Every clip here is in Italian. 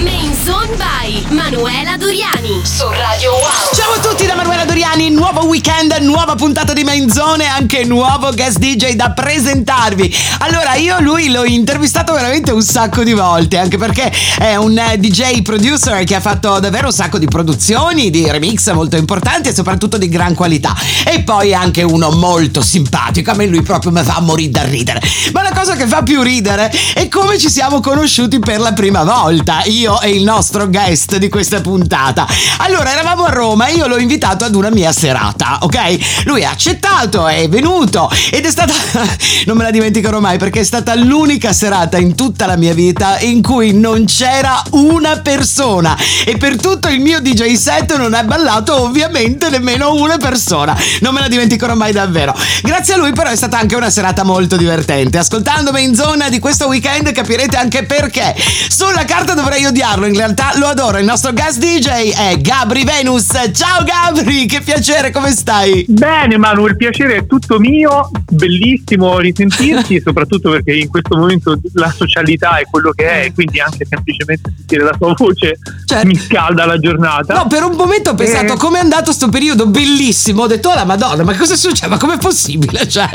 Main Zone by Manuela Doriani su Radio Wow. Ciao a tutti da Manuela Doriani, nuovo weekend, nuova puntata di Main Zone e anche nuovo guest DJ da presentarvi. Allora, io lui l'ho intervistato veramente un sacco di volte, anche perché è un DJ producer che ha fatto davvero un sacco di produzioni, di remix molto importanti e soprattutto di gran qualità. E poi è anche uno molto simpatico, a me lui proprio mi fa morire da ridere. Ma la cosa che fa più ridere è come ci siamo conosciuti per la prima volta. Io è il nostro guest di questa puntata. Allora, eravamo a Roma e io l'ho invitato ad una mia serata, ok? Lui ha accettato, è venuto ed è stata, non me la dimenticherò mai perché è stata l'unica serata in tutta la mia vita in cui non c'era una persona e per tutto il mio DJ set non è ballato ovviamente nemmeno una persona. Non me la dimenticherò mai davvero. Grazie a lui però è stata anche una serata molto divertente. Ascoltandomi in zona di questo weekend capirete anche perché. Sulla carta dovrei odiarlo, in realtà lo adoro. Il nostro guest DJ è Gabri Venus. Ciao Gabri, che piacere, come stai? Bene Manu, il piacere è tutto mio, bellissimo risentirti, soprattutto perché in questo momento la socialità è quello che è, quindi anche semplicemente sentire la tua voce Certo. mi scalda la giornata. No, per un momento ho pensato Eh. come è andato sto periodo bellissimo. Ho detto, oh la madonna, ma cosa succede? Ma com'è possibile? Cioè,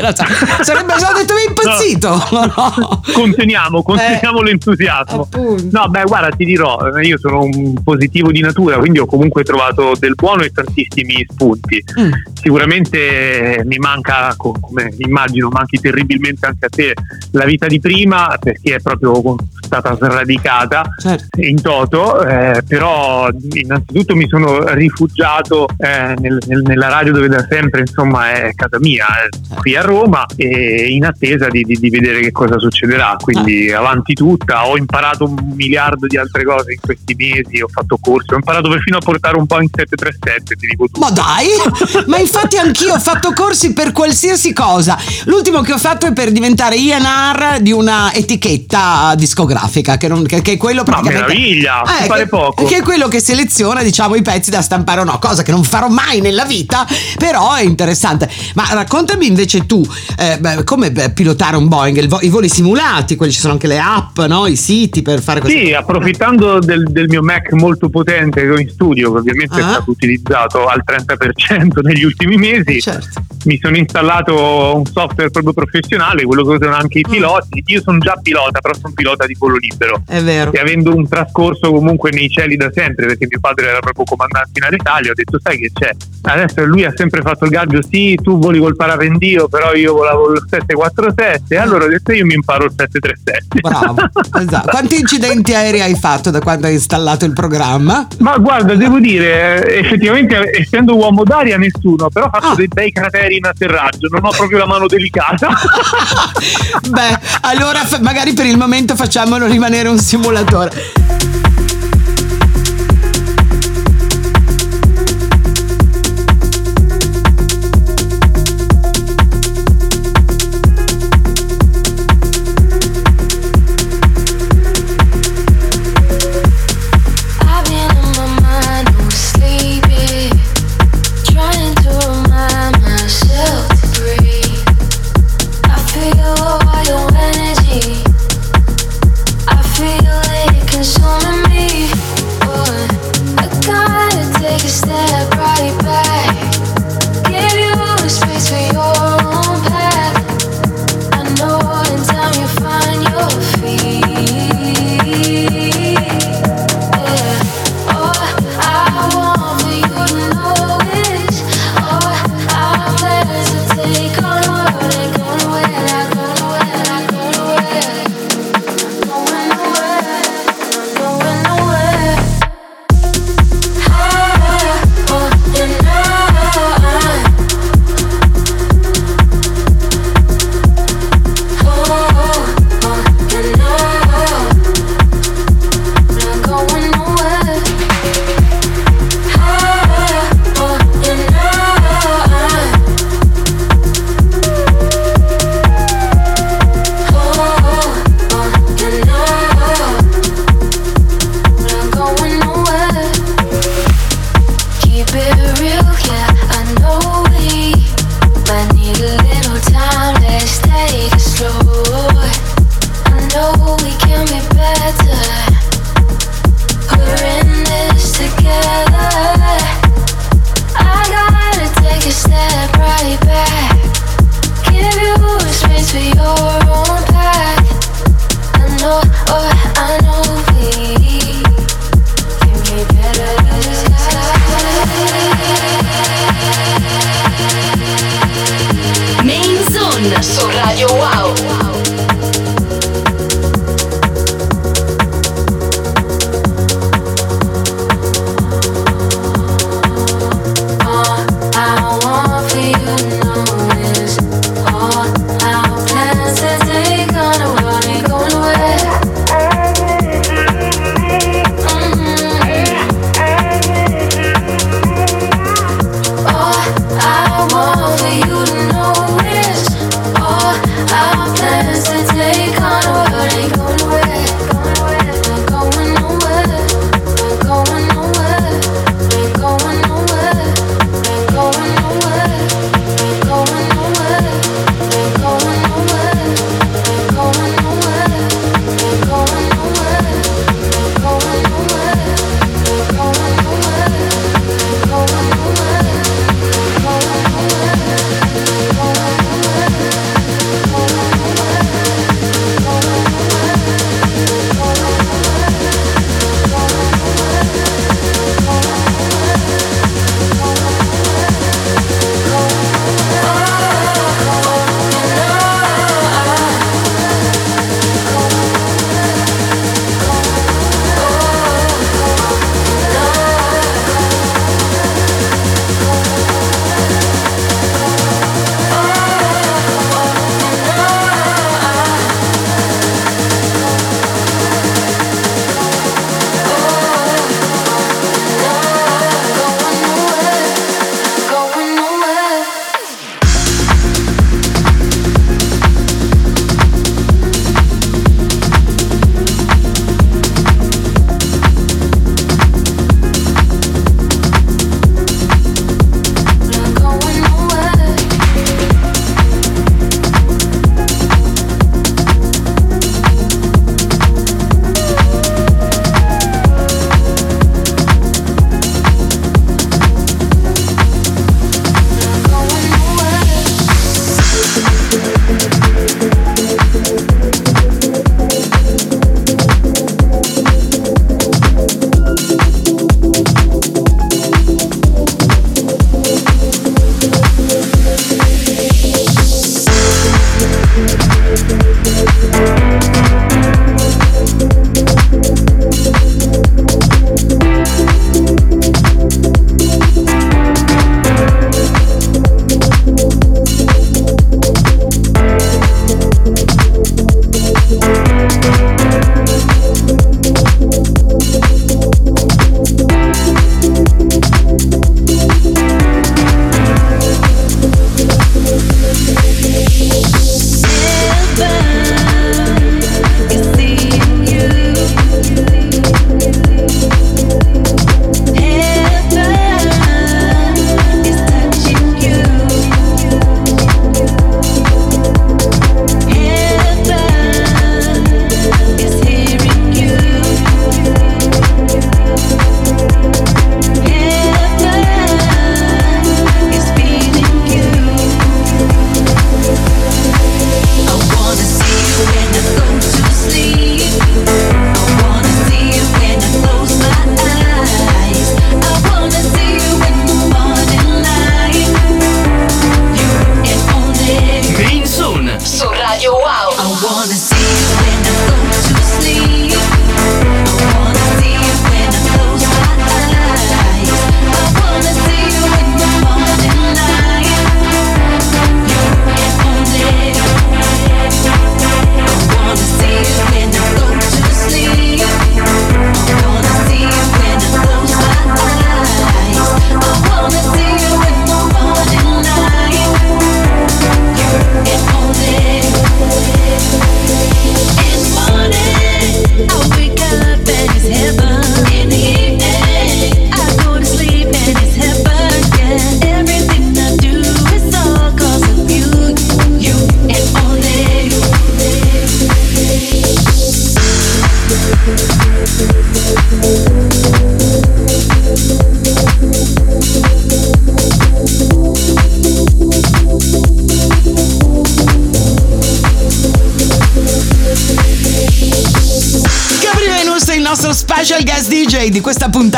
sarebbe già detto, mi è impazzito. No. Conteniamo, conteniamo Eh, l'entusiasmo. appunto. No, beh, guarda, ti dirò, eh, io sono un positivo di natura, quindi ho comunque trovato del buono e tantissimi spunti. Mm. Sicuramente mi manca, co- come immagino, manchi terribilmente anche a te, la vita di prima, perché è proprio stata sradicata Certo. in toto, eh, però innanzitutto mi sono rifugiato eh, nel- nel- nella radio dove da sempre insomma è casa mia, eh, qui a Roma, e in attesa di, di- di vedere che cosa succederà, quindi avanti tutta, ho imparato un miliardo di altre cose in questi mesi, ho fatto corsi, ho imparato perfino a portare un po' in 737, ti dico tu. Ma dai! Ma infatti anch'io ho fatto corsi per qualsiasi cosa. L'ultimo che ho fatto è per diventare INR di una etichetta discografica, che, non- che- che è quello Ma praticamente. meraviglia, si Eh, fare che- poco. Che è quello che seleziona, diciamo, i pezzi da stampare o no, cosa che non farò mai nella vita, però è interessante. Ma raccontami invece tu, eh, beh, come beh, pilotare un Boeing, vo- i voli simulati, quelli ci sono anche le app, no? i siti per fare questo. Sì, approfittando del, del mio Mac molto potente che ho in studio, che ovviamente Ah. è stato utilizzato al 30% negli ultimi mesi, Certo. mi sono installato un software proprio professionale, quello che usano anche i Mm. piloti. Io sono già pilota, però sono pilota di volo libero. È vero. E avendo un trascorso comunque nei cieli da sempre, perché mio padre era proprio comandante in Alitalia, ho detto: Sai che c'è? Adesso lui ha sempre fatto il gaggio, sì, tu voli col parapendio, però io volavo il 747. E allora ho detto: Io mi imparo il 737. Bravo, esatto. Quanti incidenti aerei hai fatto da quando hai installato il programma? Ma guarda, devo dire, eh, effettivamente essendo uomo d'aria nessuno, però faccio Ah. dei bei crateri in atterraggio, non ho proprio la mano delicata. Beh, allora magari per il momento facciamolo rimanere un simulatore.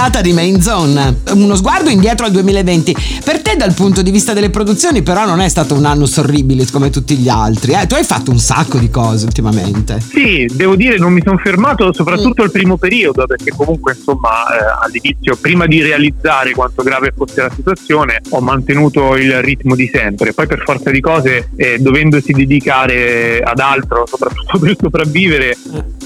Puntata di Main Zone. Uno sguardo indietro al 2020. Per te dal punto di vista delle produzioni però non è stato un anno sorribile come tutti gli altri. Eh? Tu hai fatto un sacco di cose ultimamente. Sì, devo dire non mi sono fermato soprattutto al primo periodo perché comunque insomma eh, all'inizio prima di realizzare quanto grave fosse la situazione ho mantenuto il ritmo di sempre. Poi per forza di cose eh, dovendosi dedicare ad altro soprattutto per sopravvivere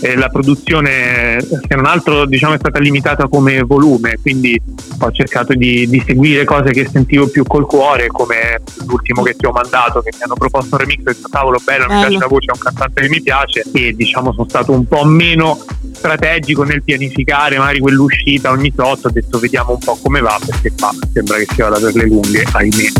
eh, la produzione se non altro diciamo è stata limitata come volume quindi ho cercato di, di seguire cose che sentivo più col cuore come l'ultimo che ti ho mandato che mi hanno proposto un remix e ho detto cavolo bello, mi Bello. piace la voce, è un cantante che mi piace e diciamo sono stato un po' meno strategico nel pianificare magari quell'uscita ogni tot ho detto vediamo un po' come va perché qua sembra che si vada per le lunghe ahimè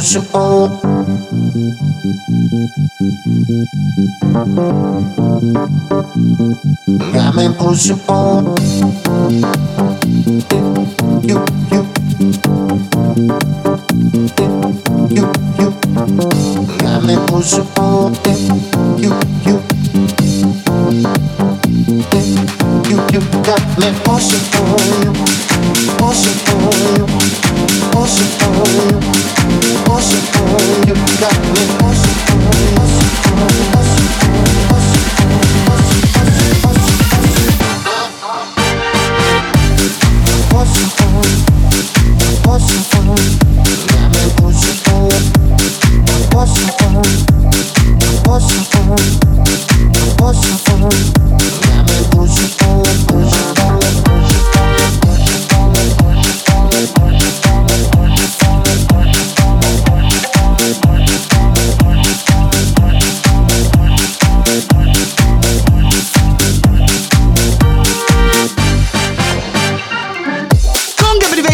emotional. I'm emotional. You, you. You, you. I'm emotional. You, you. You, you got me emotional.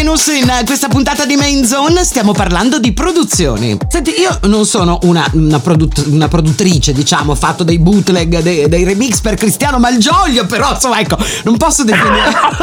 Bonus in questa puntata di Main Zone stiamo parlando di produzioni. Senti, io non sono una, una, produtt- una produttrice, diciamo, fatto dei bootleg, dei, dei remix per Cristiano Malgioglio, però insomma, ecco, non posso definire.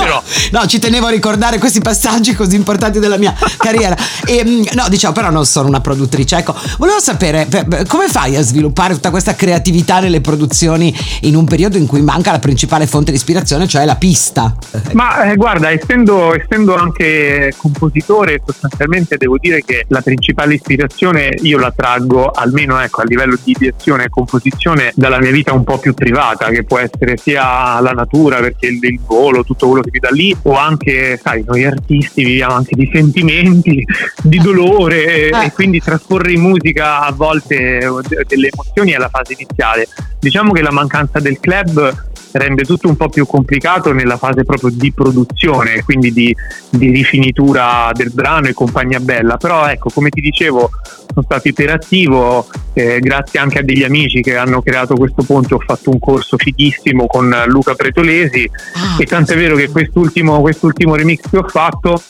No, ci tenevo a ricordare questi passaggi così importanti della mia carriera. E, mm, no, diciamo, però non sono una produttrice. Ecco, volevo sapere come fai a sviluppare tutta questa creatività nelle produzioni in un periodo in cui manca la principale fonte di ispirazione, cioè la pista. Ma eh, guarda, essendo, essendo anche compositore, sostanzialmente devo dire che la principale ispirazione io la traggo, almeno ecco, a livello di ideazione e composizione, dalla mia vita un po' più privata, che può essere sia la natura, perché il, il volo, tutto quello che mi dà lì, o anche, sai, noi artisti viviamo anche di sentimenti, di dolore, Eh. e quindi trasporre in musica a volte de- delle emozioni è la fase iniziale. Diciamo che la mancanza del club rende tutto un po' più complicato nella fase proprio di produzione, quindi di, di rifinitura del brano e compagnia bella. Però ecco, come ti dicevo, sono stato iperattivo, eh, grazie anche a degli amici che hanno creato questo ponte, ho fatto un corso fighissimo con Luca Pretolesi Ah, e tant'è vero che quest'ultimo, quest'ultimo remix che ho fatto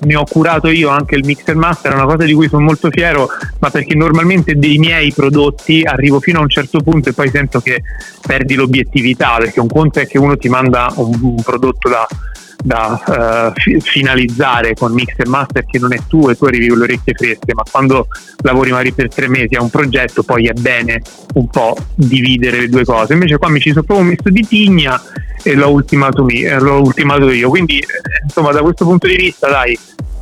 ne ho curato io anche il mix e master, è una cosa di cui sono molto fiero, ma perché normalmente dei miei prodotti arrivo fino a un certo punto e poi sento che perdi l'obiettività, perché un conto è che uno ti manda un, un prodotto da, da eh, fi- finalizzare con mix e master che non è tuo e tu arrivi con le orecchie fresche, ma quando lavori magari per tre mesi a un progetto poi è bene un po' dividere le due cose. Invece qua mi ci sono proprio messo di tigna e l'ho ultimato, mi- l'ho ultimato io. Quindi, eh, insomma, da questo punto di vista, dai,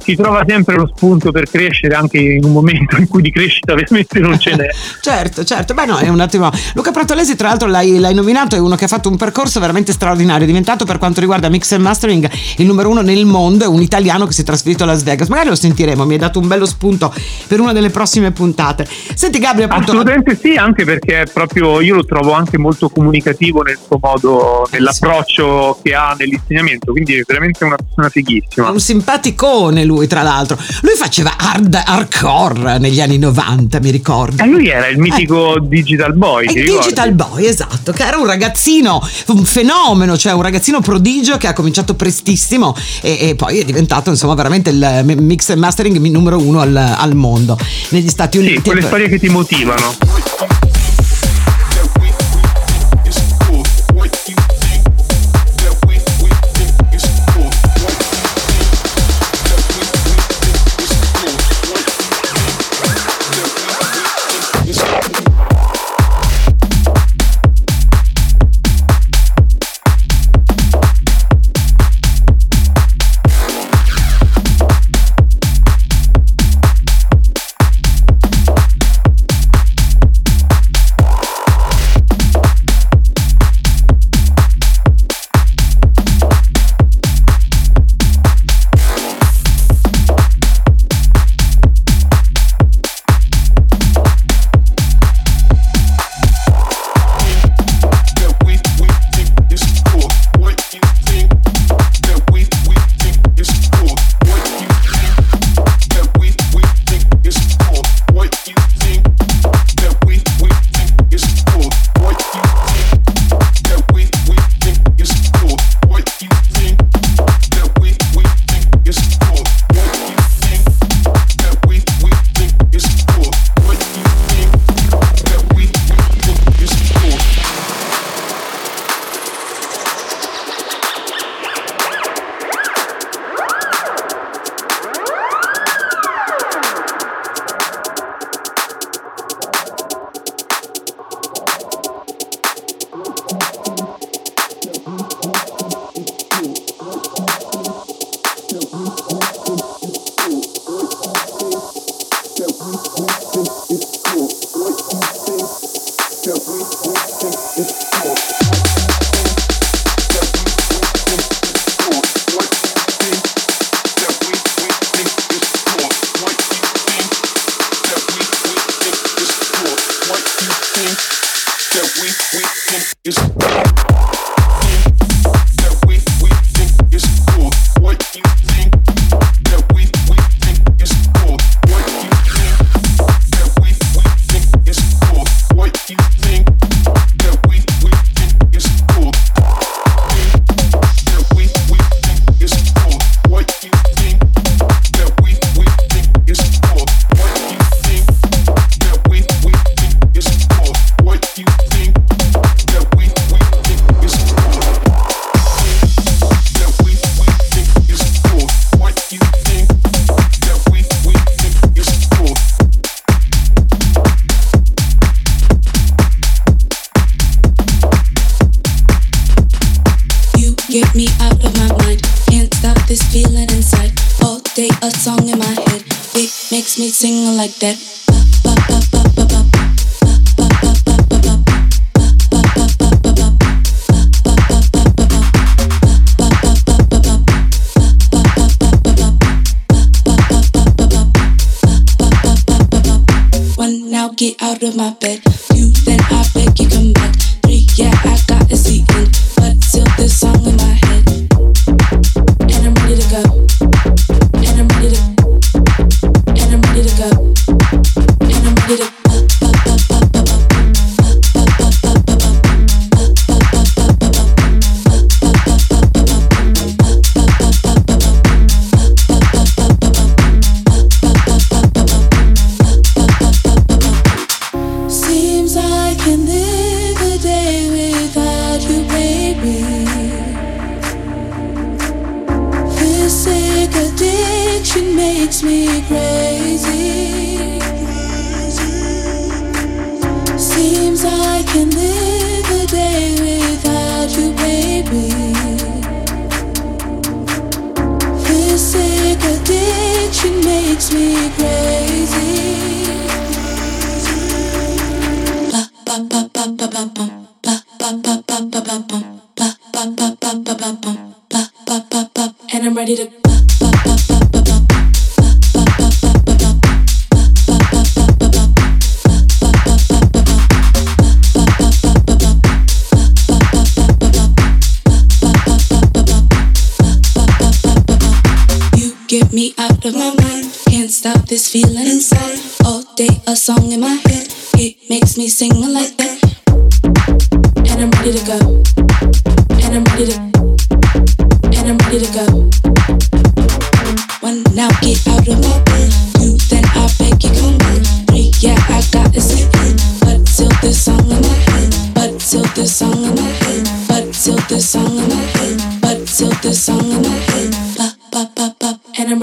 si trova sempre lo spunto per crescere anche in un momento in cui di crescita veramente non ce n'è. Certo, certo, beh no, è un attimo. Luca Pratolesi, tra l'altro, l'hai, l'hai nominato, è uno che ha fatto un percorso veramente straordinario, è diventato per quanto riguarda mix and mastering il numero uno nel mondo, è un italiano che si è trasferito a Las Vegas. Magari lo sentiremo, mi hai dato un bello spunto per una delle prossime puntate. Senti Gabriele, appunto. Assolutamente sì, anche perché è proprio io lo trovo anche molto comunicativo nel suo modo, nell'approccio che ha nell'insegnamento, quindi è veramente una persona fighissima. Un simpaticone lui, tra l'altro. Lui faceva hard hardcore negli anni 90, mi ricordo. E lui era il mitico Digital Boy. Il? Digital Boy, esatto, che era un ragazzino, un fenomeno, cioè un ragazzino prodigio che ha cominciato prestissimo e, e poi è diventato insomma veramente il mi- mix and mastering numero uno al, al mondo negli Stati Uniti. Sì, quelle storie che ti motivano.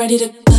Ready to.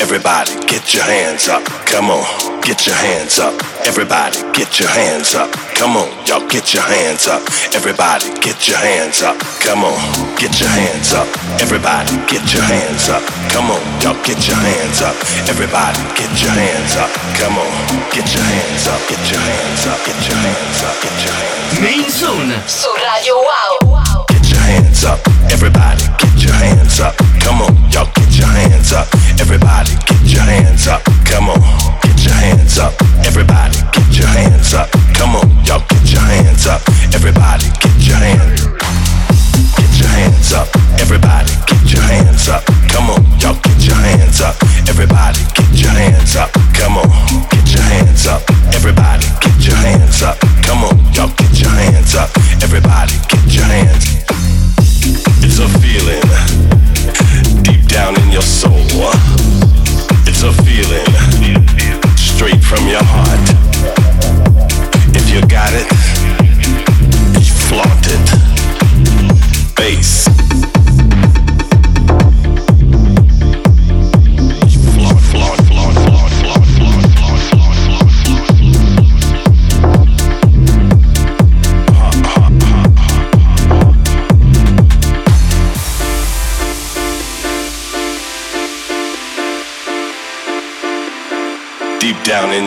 Everybody, get your hands up. Come on, get your hands up. Everybody, get your hands up. Come on, y'all get your hands up. Everybody, get your hands up. Come on, get your hands up. Everybody, get your hands up. Come on, y'all get your hands up. Everybody, get your hands up. Come on, get your hands up. Get your hands up. Get your hands up. Get your hands up. Main Zone. Su Radio Wow. Get your hands up, everybody, get your hands up. Come on, y'all get your hands up. Everybody, get your hands up. Come on, get your hands up. Everybody, get your hands up. Come on, y'all get your hands up. Everybody, get your hands. Get your hands up. Everybody, get your hands up. Come on, y'all get your hands up. Everybody, get your hands up. Come on, get your hands up. Everybody, get your hands up. Come on, y'all get your hands up.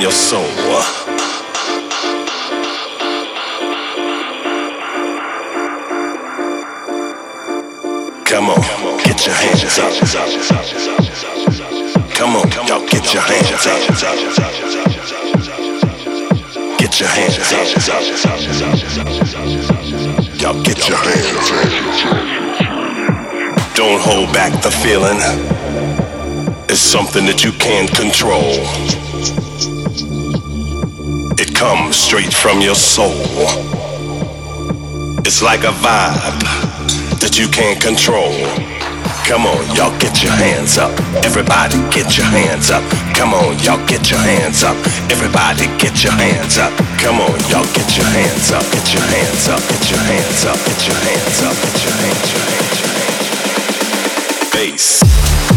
your soul. Come on, get your hands up. Come on, y'all get your hands up. Get your hands up. Y'all get your hands up. Don't hold back the feeling. It's something that you can't control. It comes straight from your soul. It's like a vibe that you can't control. Come on, y'all get your hands up. Everybody get your hands up. Come on, y'all get your hands up. Everybody get your hands up. Come on, y'all get your hands up. Get your hands up. Get your hands up. Get your hands up. Get your hands up. Get your hands up. Bass.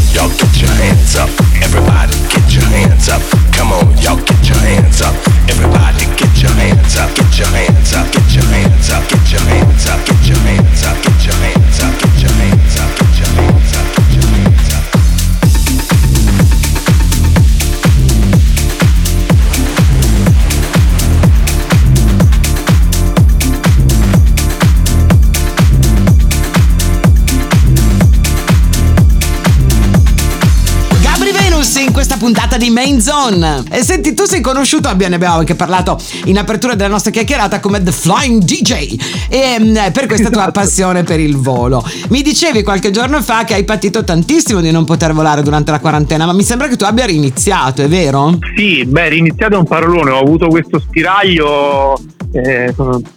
puntata di Main Zone. E senti, tu sei conosciuto, abbiamo- ne abbiamo anche parlato in apertura della nostra chiacchierata, come The Flying DJ. E mm, per questa tua passione per il volo. Mi dicevi qualche giorno fa che hai patito tantissimo di non poter volare durante la quarantena, ma mi sembra che tu abbia riniziato, è vero? Sì, beh, riniziato è un parolone, ho avuto questo spiraglio eh,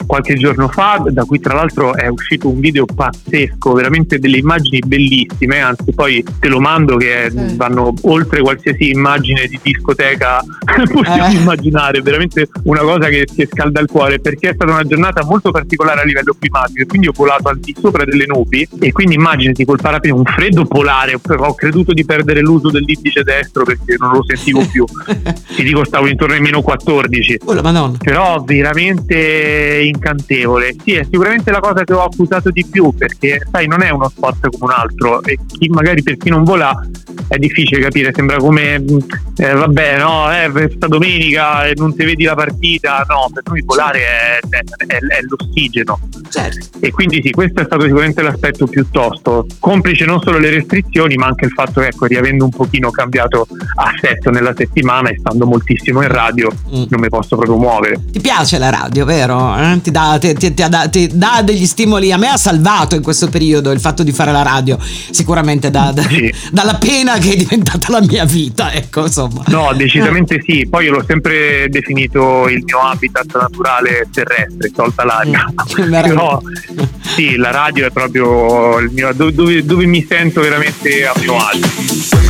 qualche giorno fa, da cui tra l'altro è uscito un video pazzesco, veramente delle immagini bellissime, anzi poi te lo mando che Sì. vanno oltre qualsiasi immagine di discoteca possiamo Eh. immaginare, veramente una cosa che ti scalda il cuore perché è stata una giornata molto particolare a livello climatico e quindi ho volato al di sopra delle nubi e quindi immaginati col parapente un freddo polare, ho creduto di perdere l'uso dell'indice destro perché non lo sentivo più, ti dico stavo intorno ai meno 14 Oh madonna. però veramente incantevole. Sì, è sicuramente la cosa che ho accusato di più perché, sai, non è uno sport come un altro e chi magari per chi non vola è difficile capire, sembra come eh, vabbè, no, eh, questa domenica e non ti vedi la partita, no, per noi volare è, è- è- è l'ossigeno Certo. e quindi sì, questo è stato sicuramente l'aspetto più tosto, complice non solo le restrizioni ma anche il fatto che ecco, riavendo un pochino cambiato assetto nella settimana e stando moltissimo in radio Mm. non mi posso proprio muovere. Ti piace la radio, vero? Eh? Ti, dà, ti- ti- ti dà degli stimoli. A me ha salvato in questo periodo il fatto di fare la radio. Sicuramente da- da- Sì. dalla pena che è diventata la mia vita, ecco, insomma. No, decisamente sì. Poi io l'ho sempre definito il mio habitat naturale terrestre, tolta l'aria. Mm. Però sì, la radio è proprio il mio, dove- dove mi sento veramente a mio agio.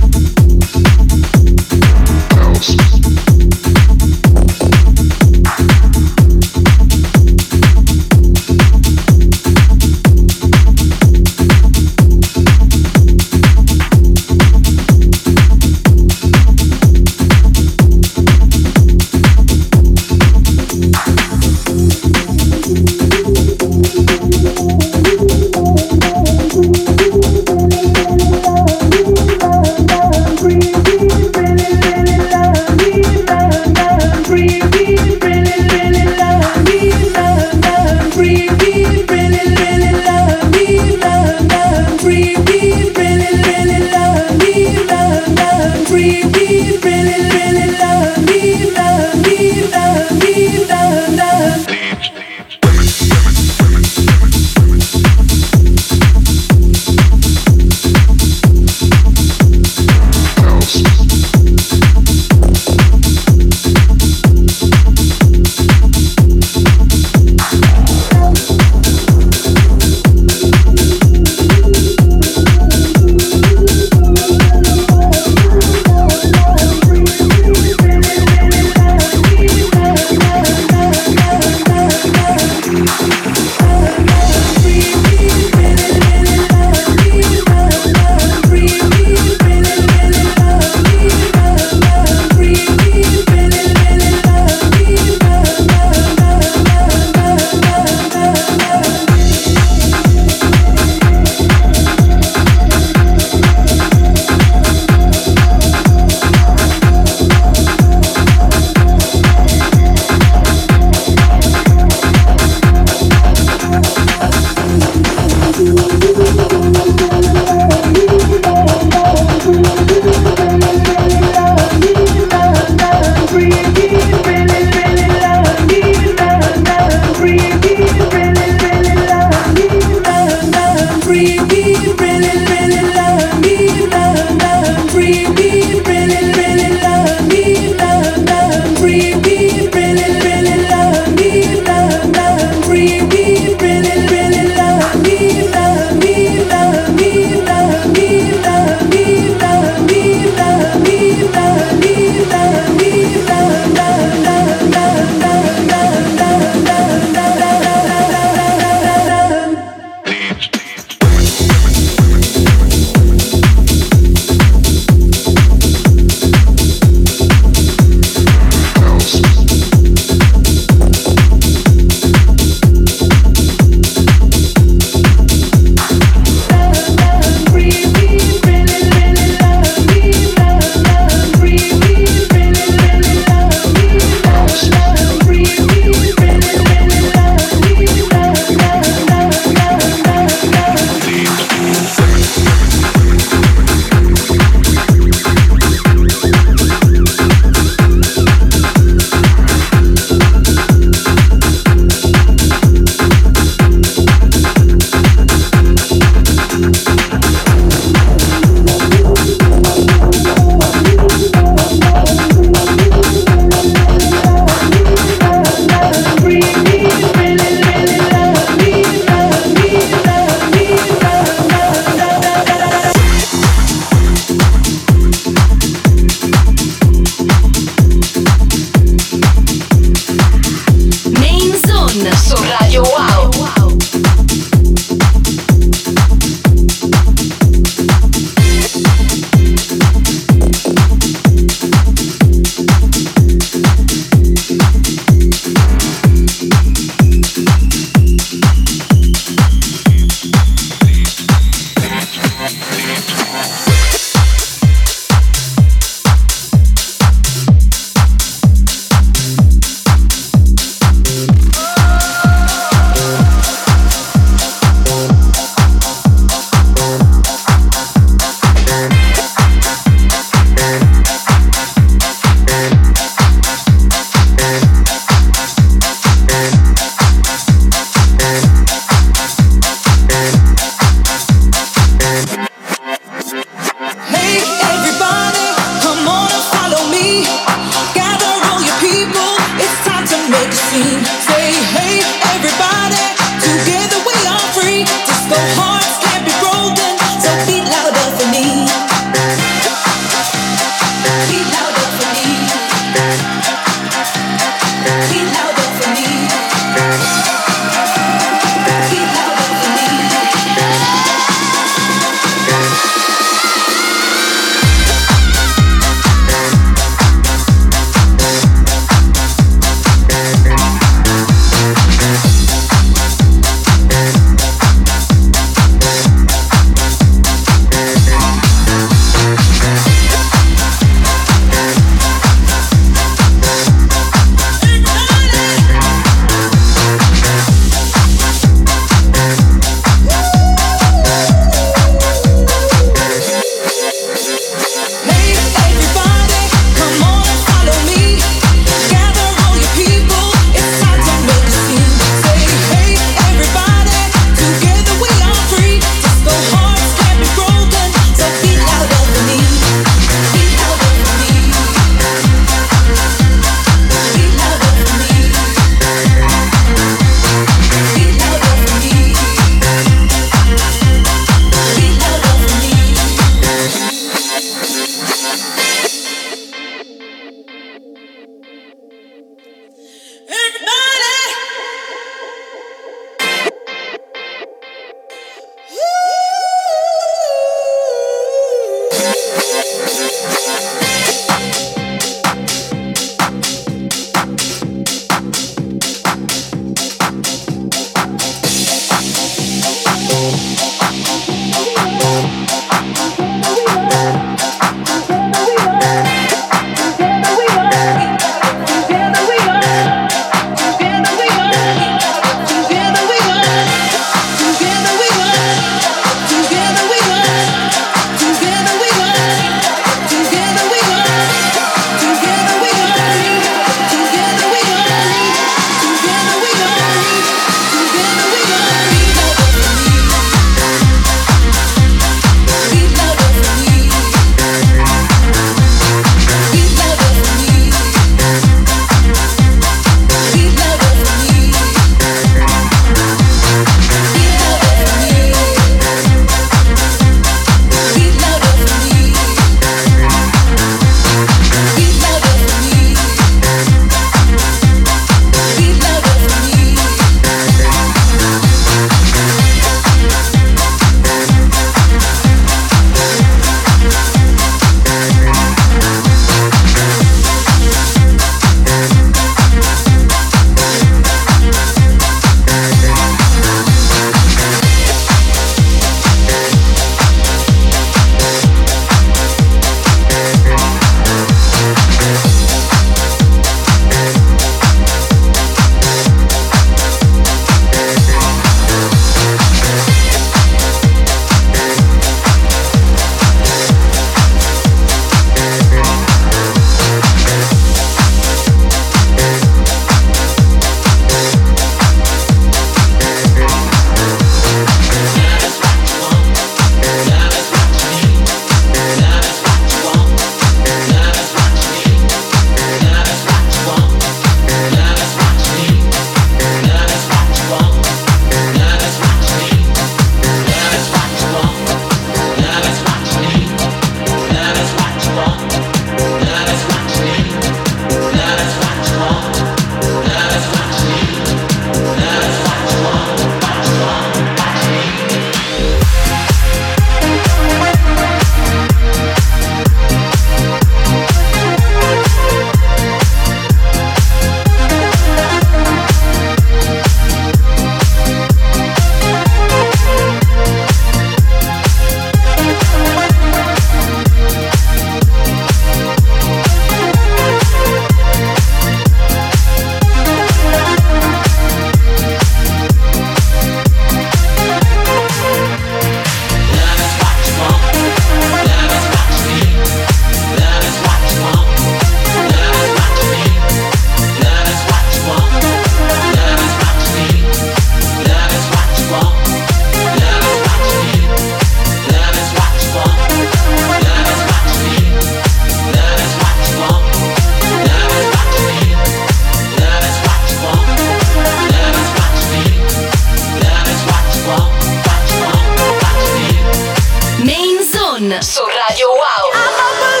su Radio Wow.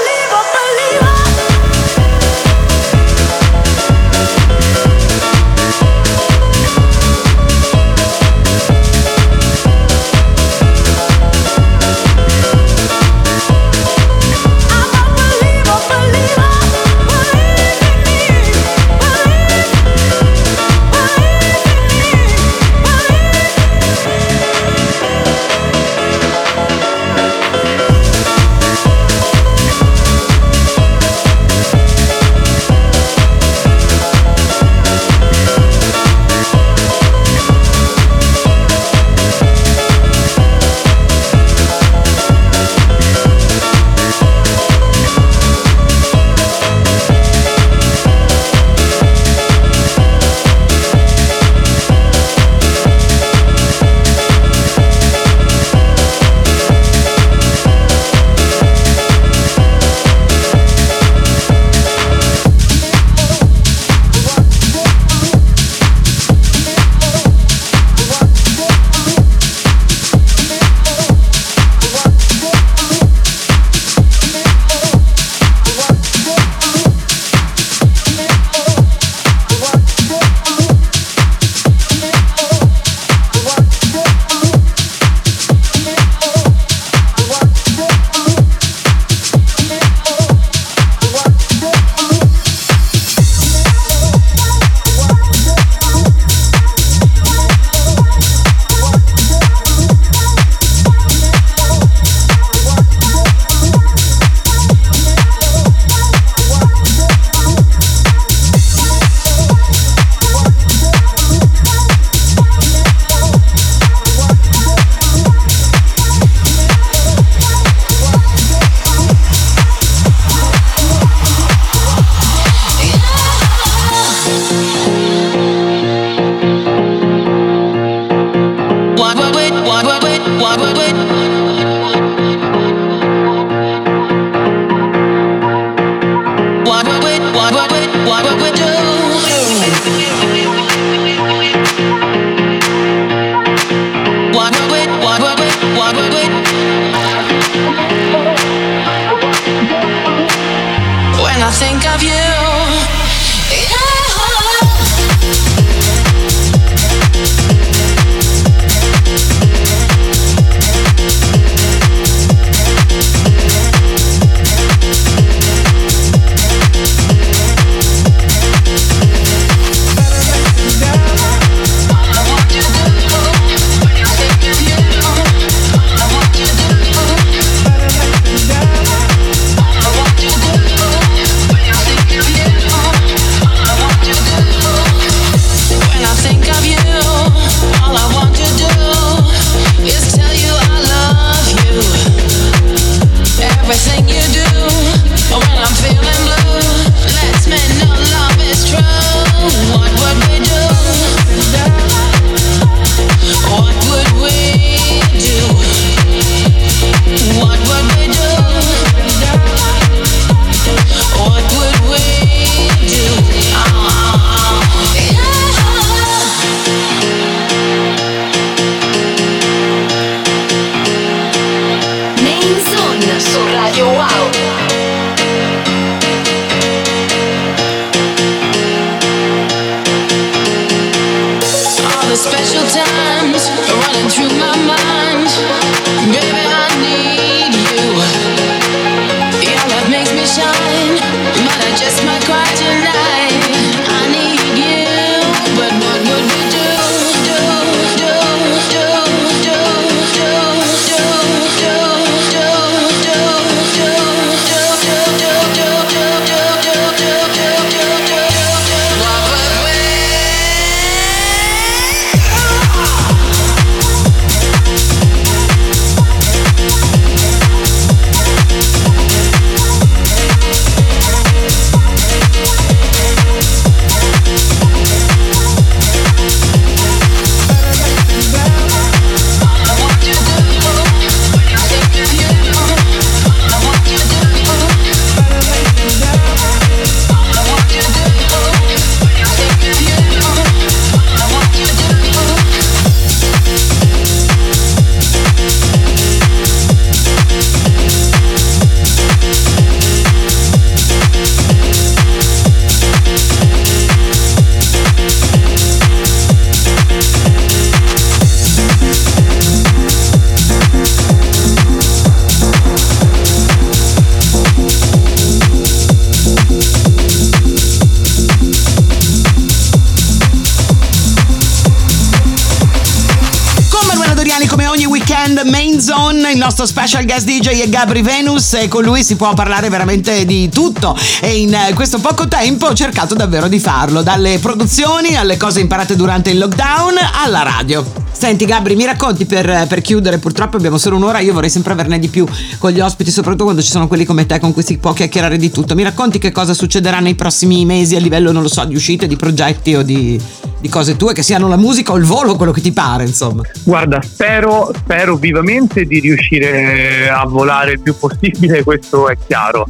Nostro special guest DJ è Gabri Venus e con lui si può parlare veramente di tutto e in eh, questo poco tempo ho cercato davvero di farlo, dalle produzioni alle cose imparate durante il lockdown alla radio. Senti Gabri, mi racconti per, per chiudere, purtroppo abbiamo solo un'ora, io vorrei sempre averne di più con gli ospiti, soprattutto quando ci sono quelli come te con cui si può chiacchierare di tutto. Mi racconti che cosa succederà nei prossimi mesi a livello, non lo so, di uscite, di progetti o di, di cose tue, che siano la musica o il volo, quello che ti pare, insomma. Guarda, spero, spero vivamente di riuscire a volare il più possibile, questo è chiaro.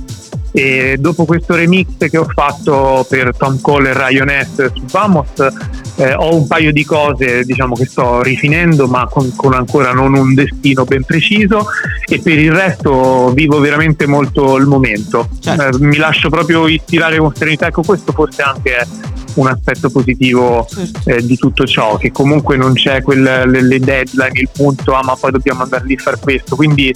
E dopo questo remix che ho fatto per Tom Cole e Ryan S su Vamos, eh, ho un paio di cose diciamo, che sto rifinendo, ma con, con ancora non un destino ben preciso. E per il resto vivo veramente molto il momento. Certo. Eh, mi lascio proprio ispirare con serenità. Ecco, questo forse anche è un aspetto positivo eh, di tutto ciò, che comunque non c'è quel, le, le deadline, il punto, ah ma poi dobbiamo andare lì a fare questo, quindi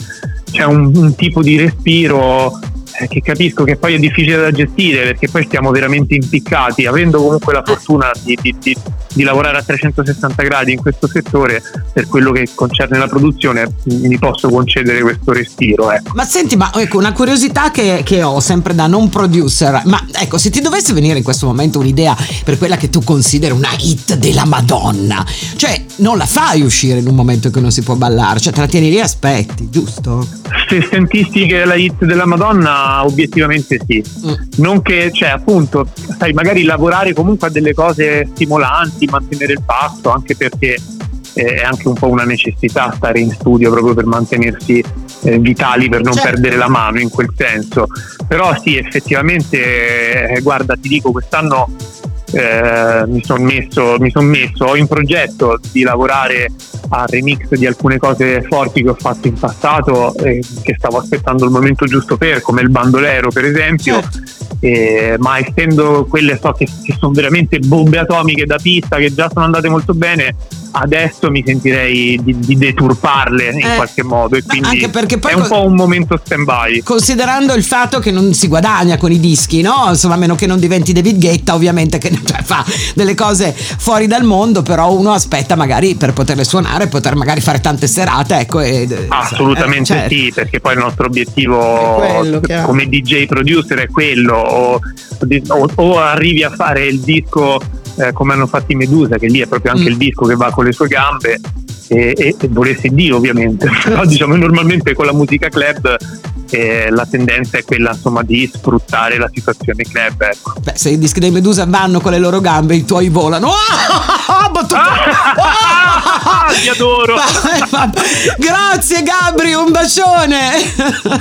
c'è un, un tipo di respiro che capisco che poi è difficile da gestire perché poi stiamo veramente impiccati, avendo comunque la fortuna di, di- di- di lavorare a 360 gradi in questo settore, per quello che concerne la produzione mi posso concedere questo respiro. Ecco. Ma senti, ma ecco, una curiosità che, che ho sempre da non producer, ma ecco, se ti dovesse venire in questo momento un'idea per quella che tu consideri una hit della Madonna, cioè non la fai uscire in un momento in cui non si può ballare, cioè te la tieni lì e aspetti, giusto? Se sentissi che è la hit della Madonna, obiettivamente sì. Mm. Non che, cioè, appunto, sai, magari lavorare comunque a delle cose stimolanti, mantenere il passo, anche perché eh, è anche un po' una necessità stare in studio proprio per mantenersi eh, vitali, per non Certo. perdere la mano in quel senso. Però sì, effettivamente, eh, guarda, ti dico, quest'anno eh, mi sono messo, mi son messo, ho in progetto di lavorare al remix di alcune cose forti che ho fatto in passato e che stavo aspettando il momento giusto per, come il bandolero per esempio. Certo. Eh, ma essendo quelle so che, che sono veramente bombe atomiche da pista che già sono andate molto bene, adesso mi sentirei di, di deturparle in Eh, qualche modo e quindi anche perché poi è un co- po' un momento stand by. Considerando il fatto che non si guadagna con i dischi, no? Insomma, a meno che non diventi David Guetta, ovviamente che cioè, fa delle cose fuori dal mondo, però uno aspetta magari per poterle suonare, poter magari fare tante serate, ecco. E, Assolutamente eh, certo. sì, perché poi il nostro obiettivo quello, come DJ producer è quello, o, o- o arrivi a fare il disco eh, come hanno fatto i Medusa, che lì è proprio anche Mm. il disco che va con le sue gambe, e, e, e volessi Dio ovviamente, però diciamo normalmente con la musica club eh, la tendenza è quella insomma di sfruttare la situazione club. Ecco. Beh, se i dischi dei Medusa vanno con le loro gambe, i tuoi volano. Ah, battuta! Ah! Ti adoro! Grazie Gabri, un bacione!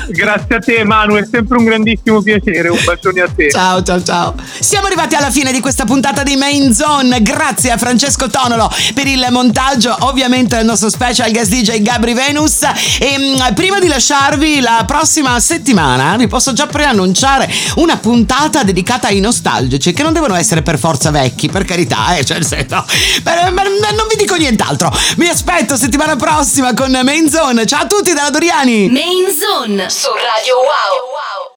Grazie a te Manu, è sempre un grandissimo piacere, un bacione a te. Ciao, ciao, ciao. Siamo arrivati alla fine di questa puntata di Main Zone. Grazie a Francesco Tonolo per il montaggio, ovviamente al nostro special guest DJ Gabri Venus. E mm, prima di lasciarvi la prossima settimana, vi posso già preannunciare una puntata dedicata ai nostalgici, che non devono essere per forza vecchi, per carità, eh, cioè, nel senso, ma non vi dico dico nient'altro. Vi aspetto settimana prossima con Main Zone. Ciao a tutti dalla Doriani. Main Zone su Radio Wow.